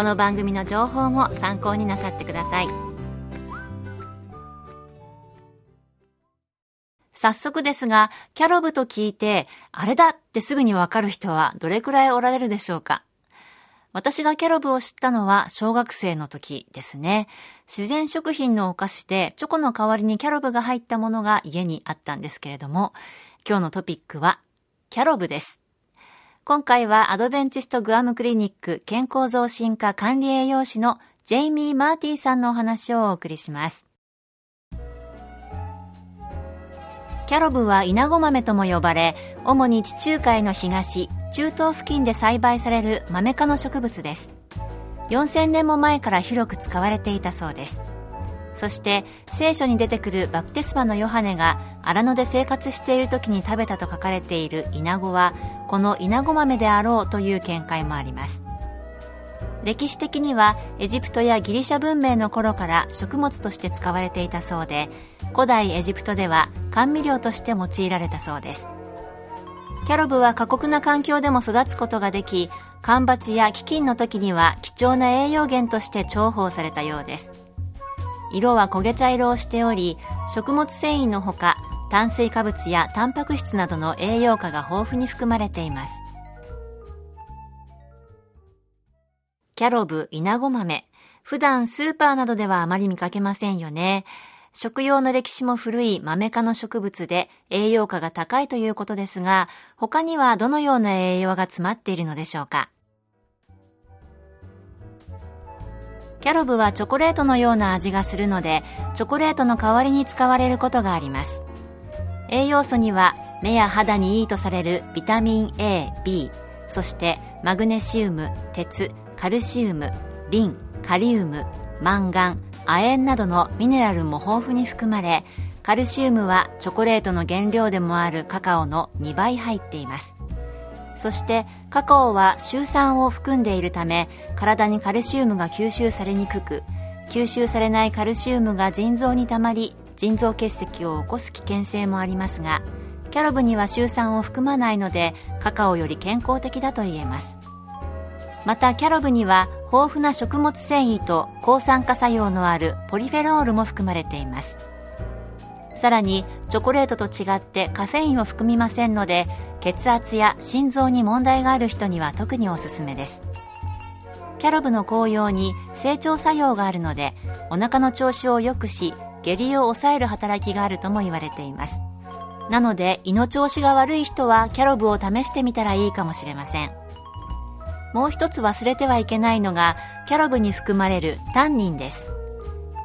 この番組の情報も参考になさってください早速ですがキャロブと聞いてあれだってすぐにわかる人はどれくらいおられるでしょうか？私がキャロブを知ったのは小学生の時ですね。自然食品のお菓子でチョコの代わりにキャロブが入ったものが家にあったんですけれども、今日のトピックは、キャロブです。今回はアドベンチストグアムクリニック健康増進化管理栄養士のジェイミー・マーティーさんのお話をお送りします。キャロブはイナゴ豆とも呼ばれ、主に地中海の東、中東付近で栽培される豆科の植物です。4000年も前から広く使われていたそうです。そして聖書に出てくるバプテスマのヨハネが荒野で生活している時に食べたと書かれているイナゴはこのイナゴ豆であろうという見解もあります。歴史的にはエジプトやギリシャ文明の頃から食物として使われていたそうで古代エジプトでは甘味料として用いられたそうです。キャロブは過酷な環境でも育つことができ干ばつや飢饉の時には貴重な栄養源として重宝されたようです。色は焦げ茶色をしており食物繊維のほか炭水化物やタンパク質などの栄養価が豊富に含まれています。キャロブ、イナゴ豆。普段スーパーなどではあまり見かけませんよね。食用の歴史も古い豆科の植物で栄養価が高いということですが他にはどのような栄養が詰まっているのでしょうか？キャロブはチョコレートのような味がするのでチョコレートの代わりに使われることがあります。栄養素には目や肌にいいとされるビタミン A、B そしてマグネシウム、鉄、カルシウム、リン、カリウム、マンガン、亜鉛などのミネラルも豊富に含まれカルシウムはチョコレートの原料でもあるカカオの2倍入っています。そしてカカオはシュウ酸を含んでいるため体にカルシウムが吸収されにくく吸収されないカルシウムが腎臓にたまり腎臓結石を起こす危険性もありますがキャロブにはシュウ酸を含まないのでカカオより健康的だと言えます。またキャロブには豊富な食物繊維と抗酸化作用のあるポリフェロールも含まれています。さらにチョコレートと違ってカフェインを含みませんので血圧や心臓に問題がある人には特におすすめです。キャロブの紅葉に成長作用があるのでお腹の調子を良くし下痢を抑える働きがあるとも言われています。なので胃の調子が悪い人はキャロブを試してみたらいいかもしれません。もう一つ忘れてはいけないのがキャロブに含まれるタンニンです。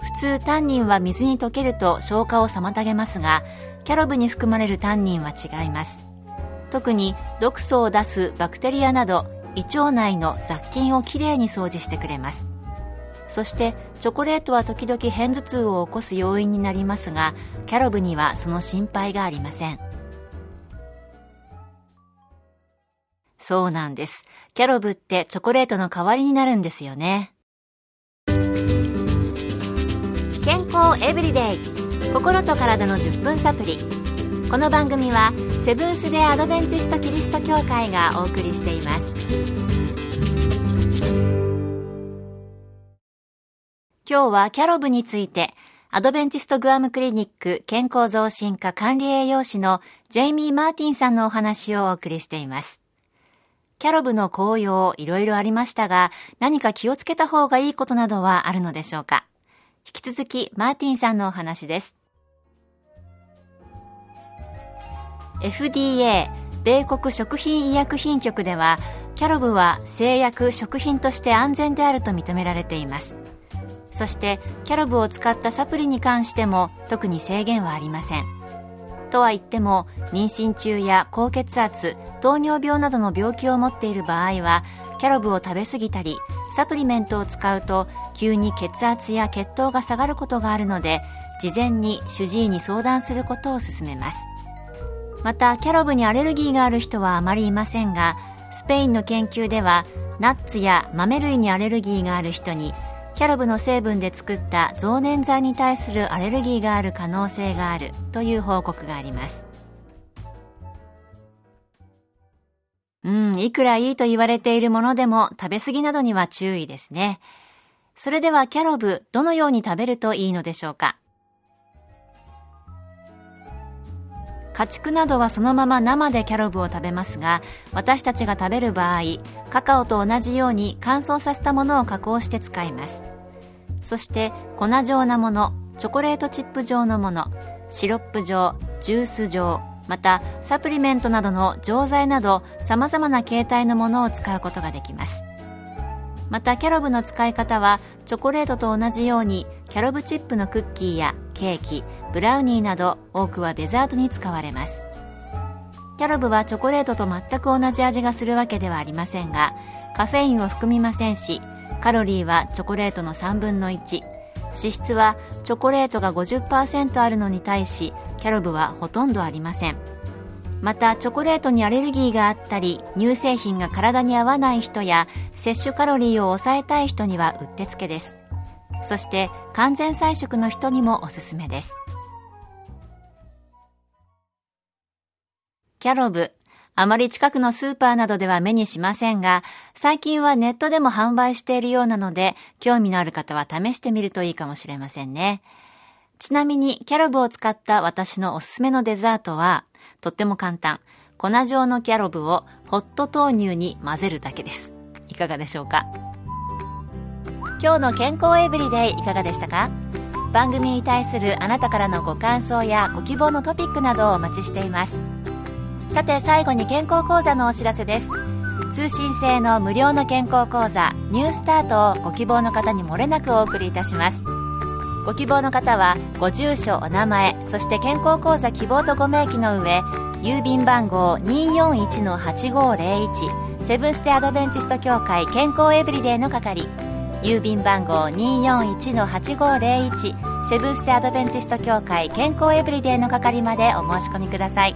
普通タンニンは水に溶けると消化を妨げますがキャロブに含まれるタンニンは違います。特に毒素を出すバクテリアなど胃腸内の雑菌をきれいに掃除してくれます。そしてチョコレートは時々片頭痛を起こす要因になりますがキャロブにはその心配がありません。そうなんです。キャロブってチョコレートの代わりになるんですよね。健康エブリデイ。心と体の10分サプリ。この番組はセブンス・デ・アドベンチスト・キリスト教会がお送りしています。今日はキャロブについてアドベンチスト・グアム・クリニック健康増進化管理栄養士のジェイミー・マーティンさんのお話をお送りしています。キャロブの紅葉いろいろありましたが何か気をつけた方がいいことなどはあるのでしょうか？引き続きマーティンさんのお話です。FDA 米国食品医薬品局ではキャロブは製薬食品として安全であると認められています。そしてキャロブを使ったサプリに関しても特に制限はありません。とは言っても妊娠中や高血圧糖尿病などの病気を持っている場合はキャロブを食べ過ぎたりサプリメントを使うと急に血圧や血糖が下がることがあるので事前に主治医に相談することを勧めます。またキャロブにアレルギーがある人はあまりいませんがスペインの研究ではナッツや豆類にアレルギーがある人にキャロブの成分で作った増粘剤に対するアレルギーがある可能性があるという報告があります。うんいくらいいと言われているものでも食べ過ぎなどには注意ですね。それではキャロブどのように食べるといいのでしょうか？家畜などはそのまま生でキャロブを食べますが私たちが食べる場合カカオと同じように乾燥させたものを加工して使います。そして粉状なものチョコレートチップ状のものシロップ状ジュース状またサプリメントなどの錠剤などさまざまな形態のものを使うことができます。またキャロブの使い方はチョコレートと同じようにキャロブチップのクッキーやケーキブラウニーなど多くはデザートに使われます。キャロブはチョコレートと全く同じ味がするわけではありませんがカフェインを含みませんしカロリーはチョコレートの3分の1脂質はチョコレートが50%あるのに対しキャロブはほとんどありません。またチョコレートにアレルギーがあったり乳製品が体に合わない人や摂取カロリーを抑えたい人にはうってつけです。そして完全菜食の人にもおすすめです。キャロブあまり近くのスーパーなどでは目にしませんが、最近はネットでも販売しているようなので、興味のある方は試してみるといいかもしれませんね。ちなみに、キャロブを使った私のおすすめのデザートは、とっても簡単。粉状のキャロブをホット豆乳に混ぜるだけです。いかがでしょうか？今日の健康エブリデイいかがでしたか？番組に対するあなたからのご感想やご希望のトピックなどをお待ちしていますさて最後に健康講座のお知らせです。通信制の無料の健康講座ニュースタートをご希望の方にもれなくお送りいたします。ご希望の方はご住所お名前そして健康講座希望とご明記の上郵便番号241-8501セブンステアドベンチスト協会健康エブリデイの係。郵便番号241-8501セブンステアドベンチスト協会健康エブリデイの係までお申し込みください。